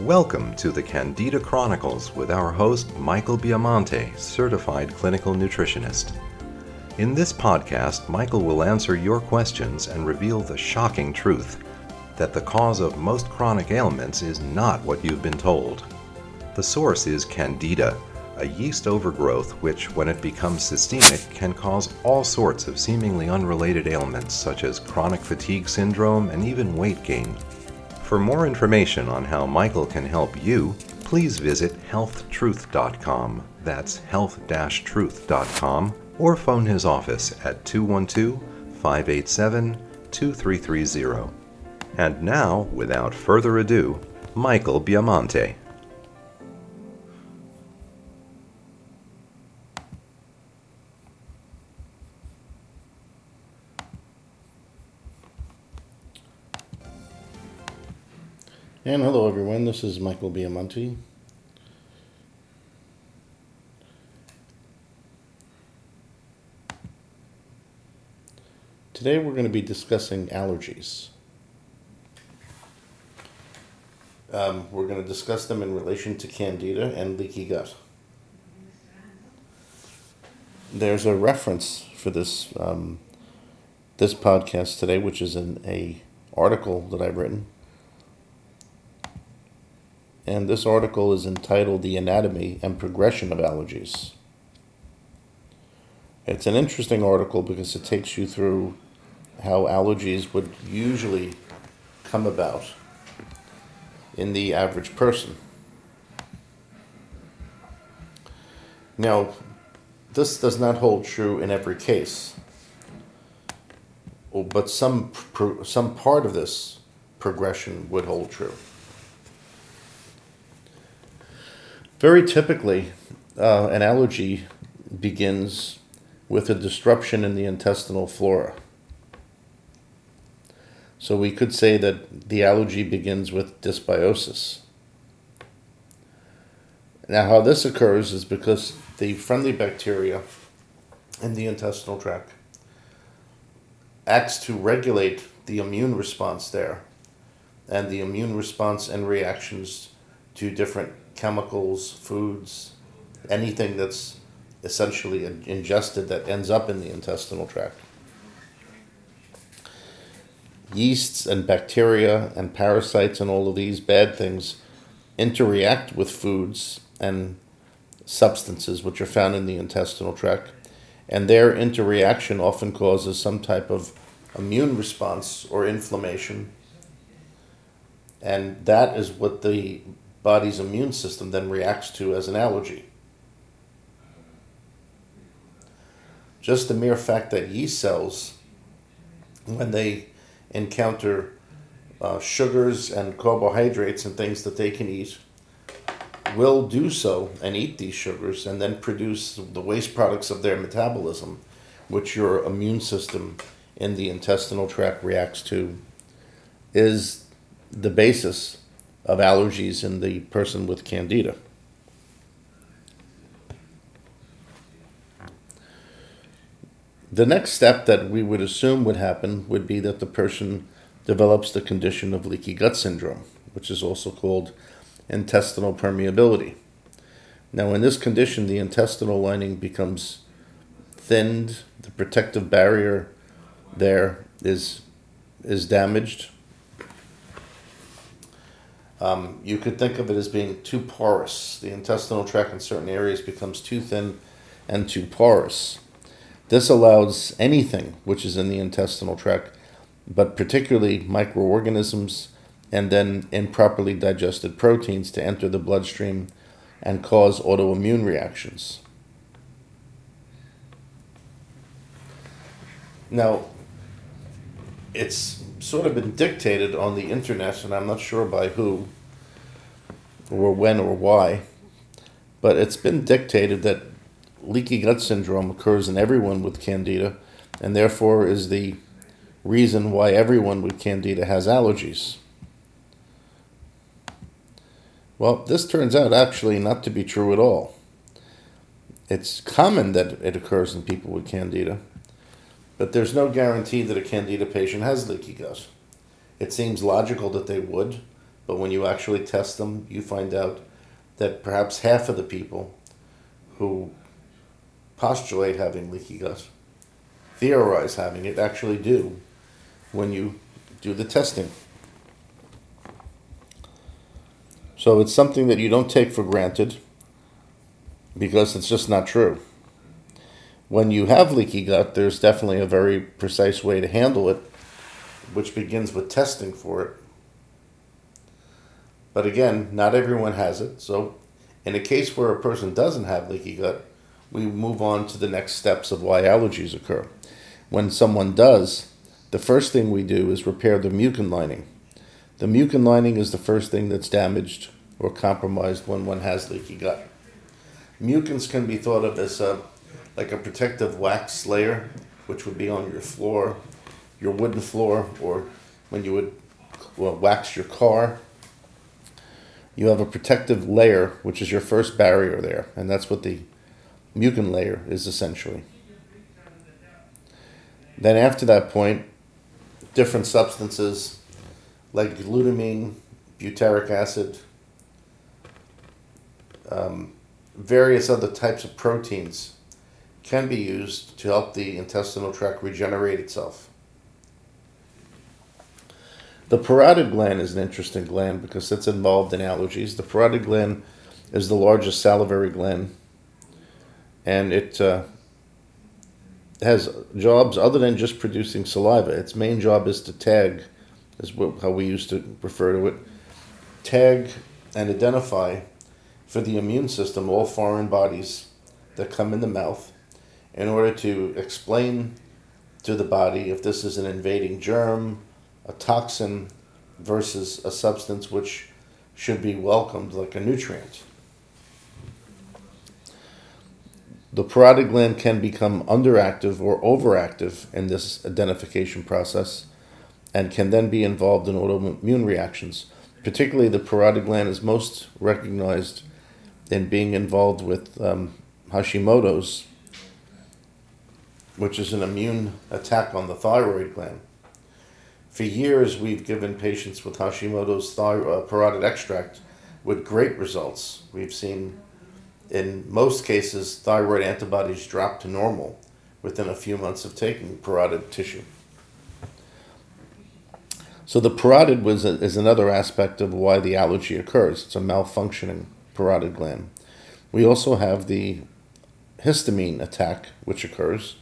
Welcome to the Candida Chronicles with our host, Michael Biamonte, certified clinical nutritionist. In this podcast, Michael will answer your questions and reveal the shocking truth that the cause of most chronic ailments is not what you've been told. The source is Candida, a yeast overgrowth which, when it becomes systemic, can cause all sorts of seemingly unrelated ailments such as chronic fatigue syndrome and even weight gain. For more information on how Michael can help you, please visit healthtruth.com. That's health-truth.com or phone his office at 212 587 2330. And now, without further ado, Michael Biamonte. And hello, everyone. This is Michael Biamonte. Today, we're going to be discussing allergies. Um, we're going to discuss them in relation to candida and leaky gut. There's a reference for this um, this podcast today, which is in a article that I've written and this article is entitled The Anatomy and Progression of Allergies. It's an interesting article because it takes you through how allergies would usually come about in the average person. Now, this does not hold true in every case, but some, some part of this progression would hold true. Very typically, uh, an allergy begins with a disruption in the intestinal flora. So we could say that the allergy begins with dysbiosis. Now, how this occurs is because the friendly bacteria in the intestinal tract acts to regulate the immune response there and the immune response and reactions to different chemicals, foods, anything that's essentially ingested that ends up in the intestinal tract. Yeasts and bacteria and parasites and all of these bad things interact with foods and substances which are found in the intestinal tract, and their interaction often causes some type of immune response or inflammation. And that is what the body's immune system then reacts to as an allergy. Just the mere fact that yeast cells, when they encounter uh, sugars and carbohydrates and things that they can eat, will do so and eat these sugars and then produce the waste products of their metabolism, which your immune system in the intestinal tract reacts to, is the basis of allergies in the person with candida. The next step that we would assume would happen would be that the person develops the condition of leaky gut syndrome, which is also called intestinal permeability. Now, in this condition, the intestinal lining becomes thinned, the protective barrier there is, is damaged, um, you could think of it as being too porous. The intestinal tract in certain areas becomes too thin and too porous. This allows anything which is in the intestinal tract, but particularly microorganisms and then improperly digested proteins to enter the bloodstream and cause autoimmune reactions. Now, it's sort of been dictated on the internet, and I'm not sure by who, or when, or why, but it's been dictated that leaky gut syndrome occurs in everyone with candida, and therefore is the reason why everyone with candida has allergies. Well, this turns out actually not to be true at all. It's common that it occurs in people with candida but there's no guarantee that a candida patient has leaky gut. It seems logical that they would, But when you actually test them, you find out that perhaps half of the people who postulate having leaky gut, theorize having it, actually do when you do the testing. So it's something that you don't take for granted because it's just not true. When you have leaky gut, there's definitely a very precise way to handle it, which begins with testing for it. But again, not everyone has it. So, in a case where a person doesn't have leaky gut, we move on to the next steps of why allergies occur. When someone does, the first thing we do is repair the mucin lining. The mucin lining is the first thing that's damaged or compromised when one has leaky gut. Mucins can be thought of as a, like a protective wax layer, which would be on your floor, your wooden floor, or when you would well, wax your car. You have a protective layer, which is your first barrier there, and that's what the mucin layer is essentially. Then, after that point, different substances like glutamine, butyric acid, um, various other types of proteins can be used to help the intestinal tract regenerate itself. The parotid gland is an interesting gland because it's involved in allergies. The parotid gland is the largest salivary gland, and it uh, has jobs other than just producing saliva. Its main job is to tag, is how we used to refer to it, tag and identify for the immune system all foreign bodies that come in the mouth in order to explain to the body if this is an invading germ, a toxin, versus a substance which should be welcomed like a nutrient. The parotid gland can become underactive or overactive in this identification process and can then be involved in autoimmune reactions. Particularly, the parotid gland is most recognized in being involved with um, Hashimoto's, which is an immune attack on the thyroid gland. For years, we've given patients with Hashimoto's thyroid, uh, parotid extract with great results. We've seen, in most cases, thyroid antibodies drop to normal within a few months of taking parotid tissue. So the parotid was a, is another aspect of why the allergy occurs. It's a malfunctioning parotid gland. We also have the histamine attack, which occurs,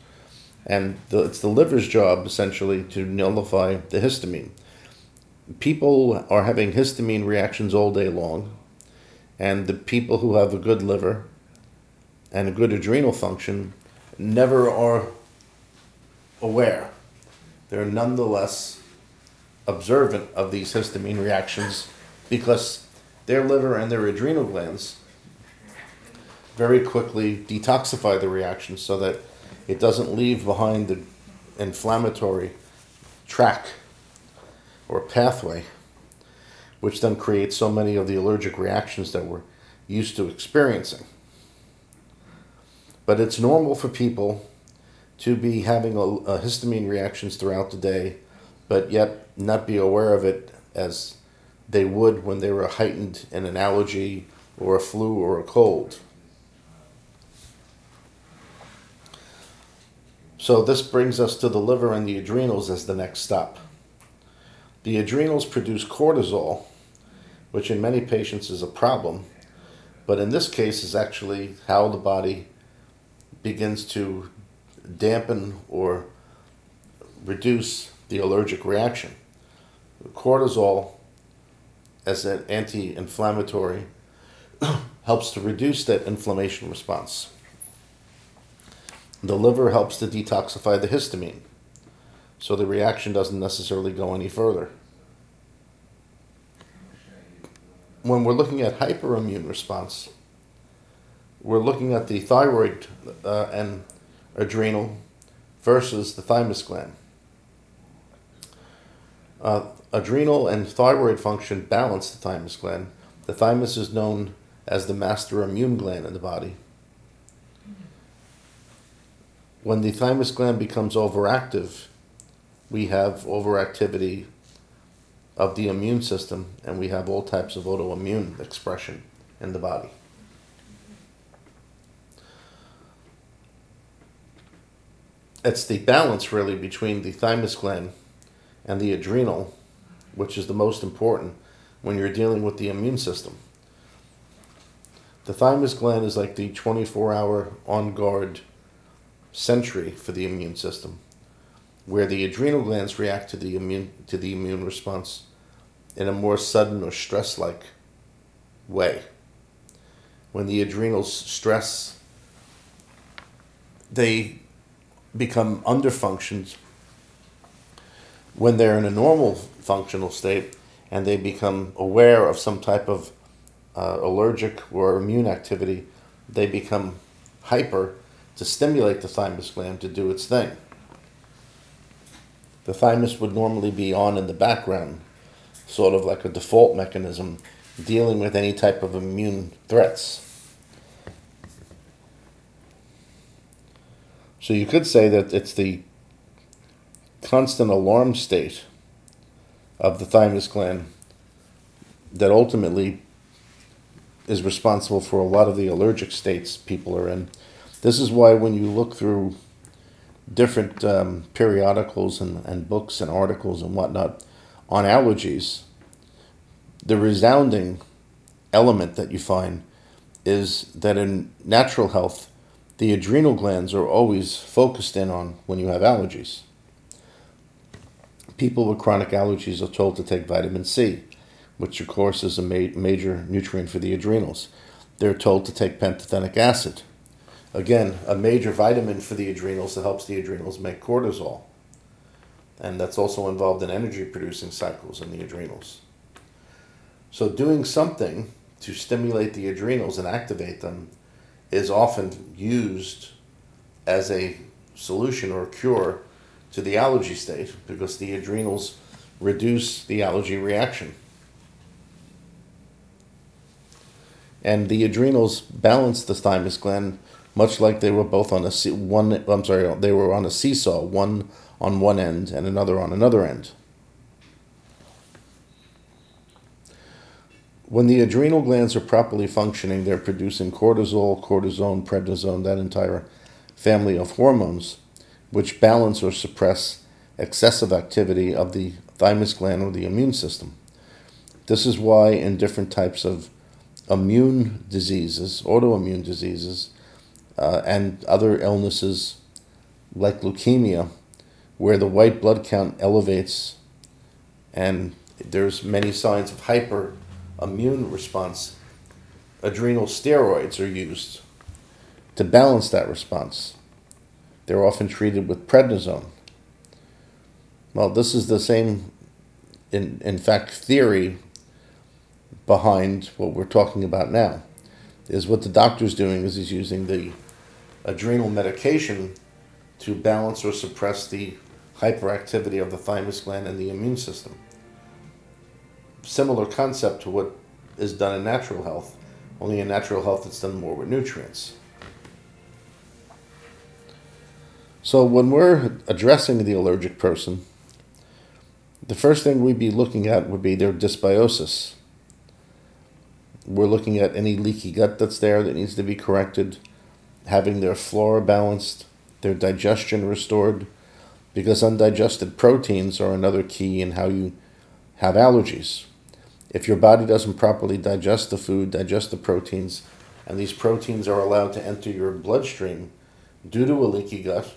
and the, it's the liver's job essentially to nullify the histamine. People are having histamine reactions all day long, and the people who have a good liver and a good adrenal function never are aware. They're nonetheless observant of these histamine reactions because their liver and their adrenal glands very quickly detoxify the reaction so that it doesn't leave behind the inflammatory track or pathway, which then creates so many of the allergic reactions that we're used to experiencing. But it's normal for people to be having a, a histamine reactions throughout the day, but yet not be aware of it as they would when they were heightened in an allergy or a flu or a cold. So, this brings us to the liver and the adrenals as the next step. The adrenals produce cortisol, which in many patients is a problem, but in this case is actually how the body begins to dampen or reduce the allergic reaction. Cortisol as an anti inflammatory helps to reduce that inflammation response. The liver helps to detoxify the histamine, so the reaction doesn't necessarily go any further. When we're looking at hyperimmune response, we're looking at the thyroid uh, and adrenal versus the thymus gland. Uh, adrenal and thyroid function balance the thymus gland. The thymus is known as the master immune gland in the body. When the thymus gland becomes overactive, we have overactivity of the immune system, and we have all types of autoimmune expression in the body. It's the balance really between the thymus gland and the adrenal, which is the most important when you're dealing with the immune system. The thymus gland is like the 24 hour on guard sentry for the immune system, where the adrenal glands react to the immune, to the immune response in a more sudden or stress like way. When the adrenals stress, they become underfunctioned when they're in a normal functional state and they become aware of some type of uh, allergic or immune activity, they become hyper to stimulate the thymus gland to do its thing. The thymus would normally be on in the background, sort of like a default mechanism dealing with any type of immune threats. So you could say that it's the constant alarm state of the thymus gland that ultimately is responsible for a lot of the allergic states people are in. This is why when you look through different um, periodicals and, and books and articles and whatnot on allergies, the resounding element that you find is that in natural health, the adrenal glands are always focused in on when you have allergies. People with chronic allergies are told to take vitamin C which of course is a ma- major nutrient for the adrenals. They're told to take pantothenic acid. Again, a major vitamin for the adrenals that helps the adrenals make cortisol. And that's also involved in energy producing cycles in the adrenals. So, doing something to stimulate the adrenals and activate them is often used as a solution or cure to the allergy state because the adrenals reduce the allergy reaction. and the adrenals balance the thymus gland much like they were both on a one. I'm sorry, they were on a seesaw, one on one end and another on another end. When the adrenal glands are properly functioning, they're producing cortisol, cortisone, prednisone, that entire family of hormones, which balance or suppress excessive activity of the thymus gland or the immune system. This is why in different types of immune diseases, autoimmune diseases, uh, and other illnesses like leukemia, where the white blood count elevates and there's many signs of hyperimmune response, adrenal steroids are used to balance that response. They're often treated with prednisone. Well, this is the same, in, in fact, theory behind what we're talking about now. Is what the doctor's doing is he's using the adrenal medication to balance or suppress the hyperactivity of the thymus gland and the immune system. Similar concept to what is done in natural health, only in natural health it's done more with nutrients. So when we're addressing the allergic person, the first thing we'd be looking at would be their dysbiosis. We're looking at any leaky gut that's there that needs to be corrected, having their flora balanced, their digestion restored, because undigested proteins are another key in how you have allergies. If your body doesn't properly digest the food, digest the proteins, and these proteins are allowed to enter your bloodstream due to a leaky gut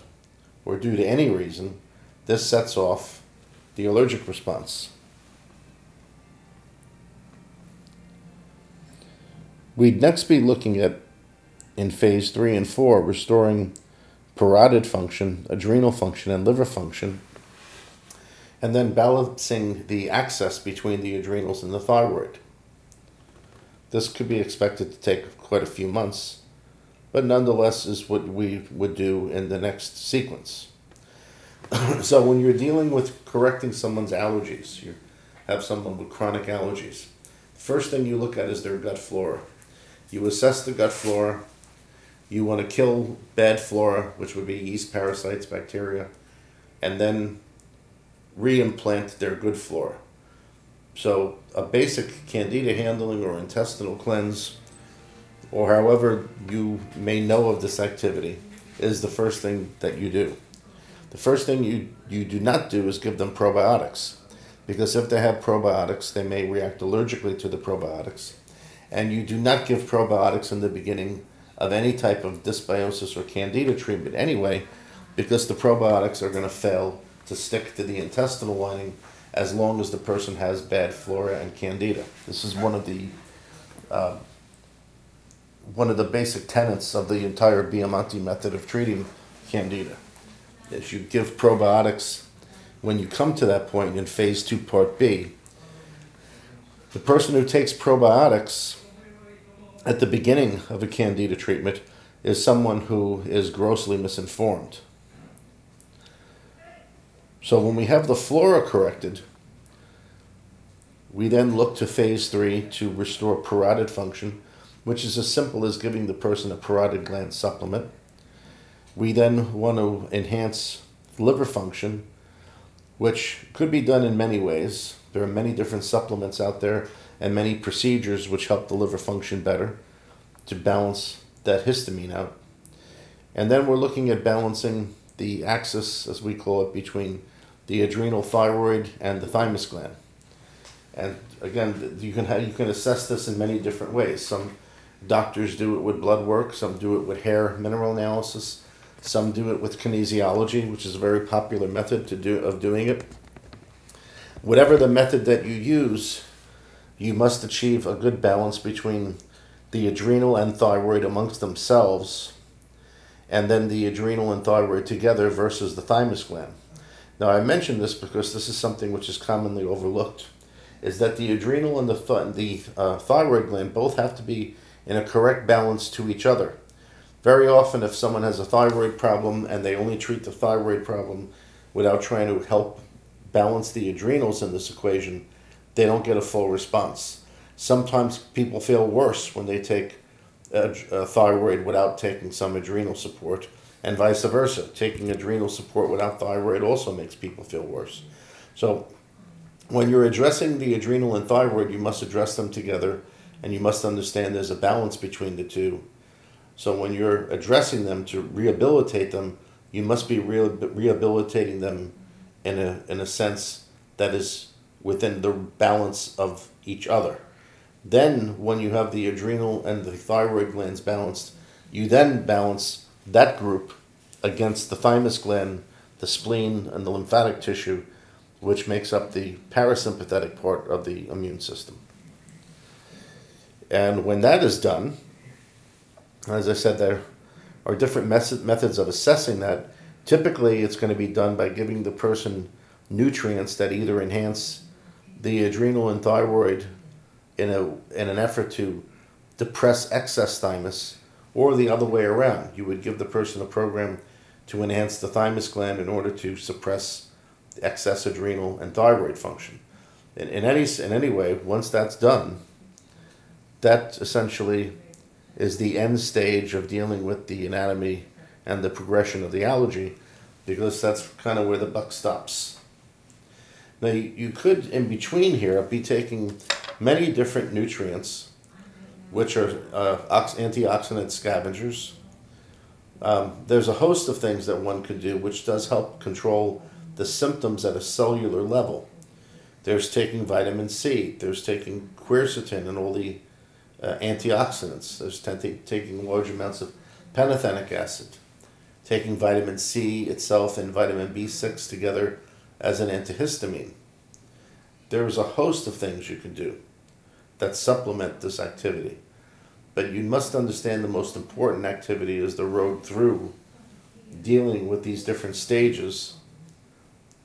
or due to any reason, this sets off the allergic response. We'd next be looking at, in phase three and four, restoring parotid function, adrenal function, and liver function, and then balancing the axis between the adrenals and the thyroid. This could be expected to take quite a few months, but nonetheless is what we would do in the next sequence. so when you're dealing with correcting someone's allergies, you have someone with chronic allergies, first thing you look at is their gut flora. You assess the gut flora. You want to kill bad flora, which would be yeast, parasites, bacteria, and then reimplant their good flora. So a basic candida handling or intestinal cleanse, or however you may know of this activity, is the first thing that you do. The first thing you, you do not do is give them probiotics, because if they have probiotics, they may react allergically to the probiotics. And you do not give probiotics in the beginning of any type of dysbiosis or candida treatment anyway, because the probiotics are going to fail to stick to the intestinal lining as long as the person has bad flora and candida. This is one of the uh, one of the basic tenets of the entire Biamonte method of treating candida. Is you give probiotics when you come to that point in phase two, part B. The person who takes probiotics at the beginning of a candida treatment is someone who is grossly misinformed. So when we have the flora corrected, we then look to phase three to restore parotid function, which is as simple as giving the person a parotid gland supplement. We then want to enhance liver function, which could be done in many ways. There are many different supplements out there and many procedures which help the liver function better to balance that histamine out. And then we're looking at balancing the axis, as we call it, between the adrenal thyroid and the thymus gland. And again, you can have, you can assess this in many different ways. Some doctors do it with blood work, some do it with hair mineral analysis, some do it with kinesiology, which is a very popular method to do of doing it. Whatever the method that you use, you must achieve a good balance between the adrenal and thyroid amongst themselves, and then the adrenal and thyroid together versus the thymus gland. Now, I mention this because this is something which is commonly overlooked, is that the adrenal and the, th- the uh, thyroid gland both have to be in a correct balance to each other. Very often, if someone has a thyroid problem and they only treat the thyroid problem without trying to help balance the adrenals in this equation, they don't get a full response. Sometimes people feel worse when they take a, a thyroid without taking some adrenal support, and vice versa. Taking adrenal support without thyroid also makes people feel worse. So, when you're addressing the adrenal and thyroid, you must address them together, and you must understand there's a balance between the two. So, when you're addressing them to rehabilitate them, you must be re- rehabilitating them in a, in a sense that is within the balance of each other. Then, when you have the adrenal and the thyroid glands balanced, you then balance that group against the thymus gland, the spleen, and the lymphatic tissue, which makes up the parasympathetic part of the immune system. And when that is done, as I said, there are different methods of assessing that. Typically, it's going to be done by giving the person nutrients that either enhance the adrenal and thyroid in a in an effort to depress excess thymus, or the other way around. You would give the person a program to enhance the thymus gland in order to suppress excess adrenal and thyroid function. In, in any in any way, once that's done, that essentially is the end stage of dealing with the anatomy and the progression of the allergy, because that's kind of where the buck stops. Now, you could, in between here, be taking many different nutrients, which are uh, antioxidant scavengers. Um, there's a host of things that one could do which does help control the symptoms at a cellular level. There's taking vitamin C, there's taking quercetin and all the uh, antioxidants, there's t- taking large amounts of pantothenic acid, taking vitamin C itself and vitamin B6 together as an antihistamine. There's a host of things you can do that supplement this activity. But you must understand the most important activity is the road through dealing with these different stages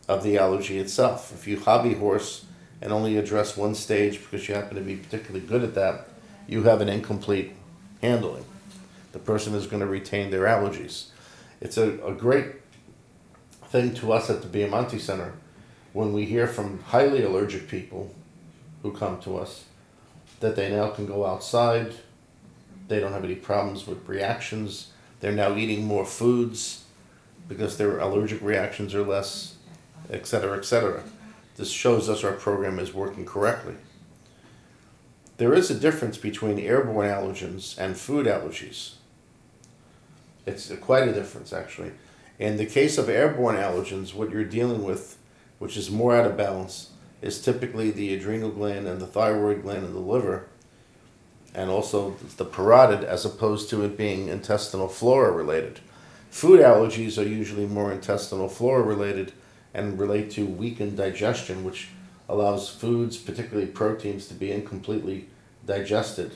of the allergy itself. If you hobby horse and only address one stage because you happen to be particularly good at that, you have an incomplete handling. The person is going to retain their allergies. It's a, a great thing to us at the Biamonte Center when we hear from highly allergic people who come to us that they now can go outside, they don't have any problems with reactions, they're now eating more foods because their allergic reactions are less, et cetera, et cetera. This shows us our program is working correctly. There is a difference between airborne allergens and food allergies. It's quite a difference, actually. In the case of airborne allergens, what you're dealing with, which is more out of balance, is typically the adrenal gland and the thyroid gland and the liver, and also the parotid, as opposed to it being intestinal flora related. Food allergies are usually more intestinal flora related and relate to weakened digestion, which allows foods, particularly proteins, to be incompletely digested.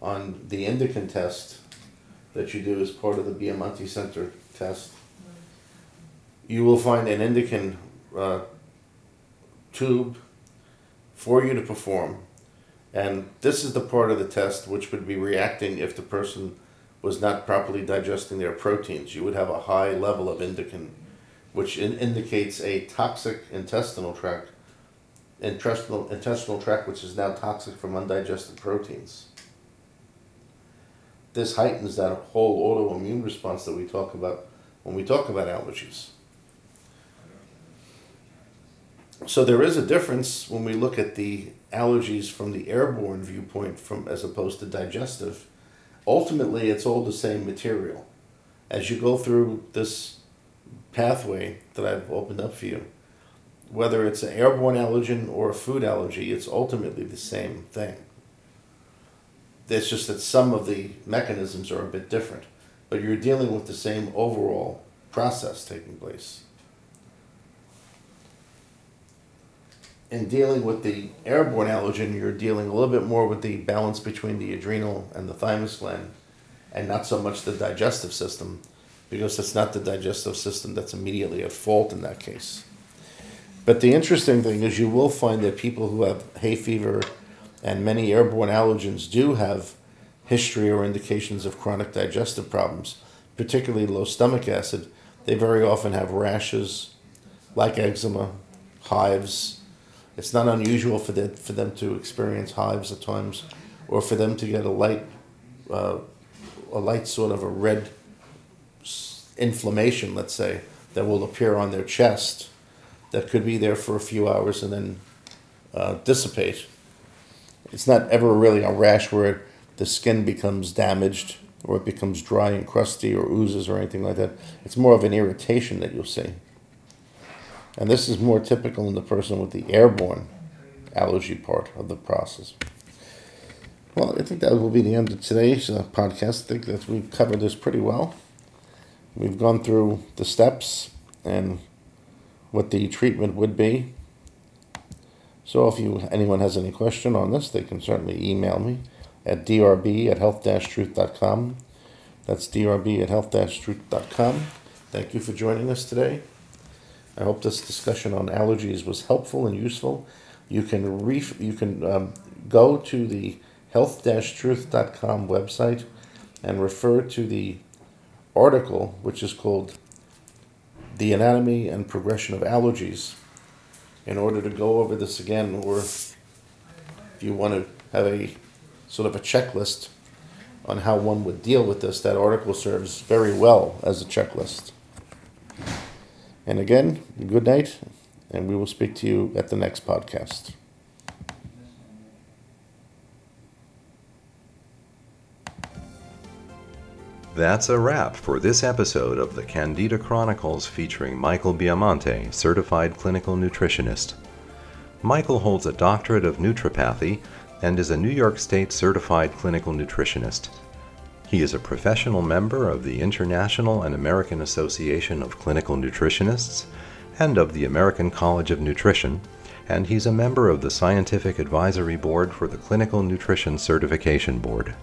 On the Indican test that you do as part of the Biamonte Center test, you will find an Indican uh, tube for you to perform. And this is the part of the test which would be reacting if the person was not properly digesting their proteins. You would have a high level of indican, which in, indicates a toxic intestinal tract, intestinal, intestinal tract which is now toxic from undigested proteins. This heightens that whole autoimmune response that we talk about when we talk about allergies. So there is a difference when we look at the allergies from the airborne viewpoint from as opposed to digestive. Ultimately, it's all the same material. As you go through this pathway that I've opened up for you, whether it's an airborne allergen or a food allergy, it's ultimately the same thing. It's just that some of the mechanisms are a bit different, but you're dealing with the same overall process taking place. in dealing with the airborne allergen, you're dealing a little bit more with the balance between the adrenal and the thymus gland, and not so much the digestive system, because it's not the digestive system that's immediately at fault in that case. But the interesting thing is, you will find that people who have hay fever and many airborne allergens do have history or indications of chronic digestive problems, particularly low stomach acid. They very often have rashes, like eczema, hives, it's not unusual for them, for them to experience hives at times, or for them to get a light, uh, a light sort of a red inflammation, let's say, that will appear on their chest, that could be there for a few hours and then uh, dissipate. It's not ever really a rash where the skin becomes damaged or it becomes dry and crusty or oozes or anything like that. It's more of an irritation that you'll see. And this is more typical in the person with the airborne allergy part of the process. Well, I think that will be the end of today's uh, podcast. I think that we've covered this pretty well. We've gone through the steps and what the treatment would be. So if you anyone has any question on this, they can certainly email me at drb at health-truth.com. That's drb at health-truth.com. Thank you for joining us today. I hope this discussion on allergies was helpful and useful. You can ref- you can um, go to the health-truth.com website and refer to the article which is called The Anatomy and Progression of Allergies in order to go over this again or if you want to have a sort of a checklist on how one would deal with this, that article serves very well as a checklist. And again, good night, and we will speak to you at the next podcast. That's a wrap for this episode of the Candida Chronicles featuring Michael Biamonte, certified clinical nutritionist. Michael holds a doctorate of naturopathy and is a New York State certified clinical nutritionist. He is a professional member of the International and American Association of Clinical Nutritionists and of the American College of Nutrition, and he's a member of the Scientific Advisory Board for the Clinical Nutrition Certification Board.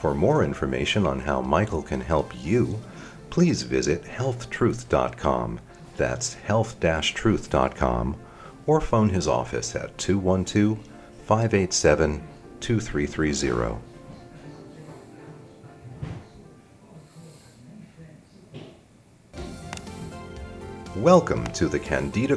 For more information on how Michael can help you, please visit healthtruth.com. That's health-truth.com or phone his office at 212 587 2330. Welcome to the Candida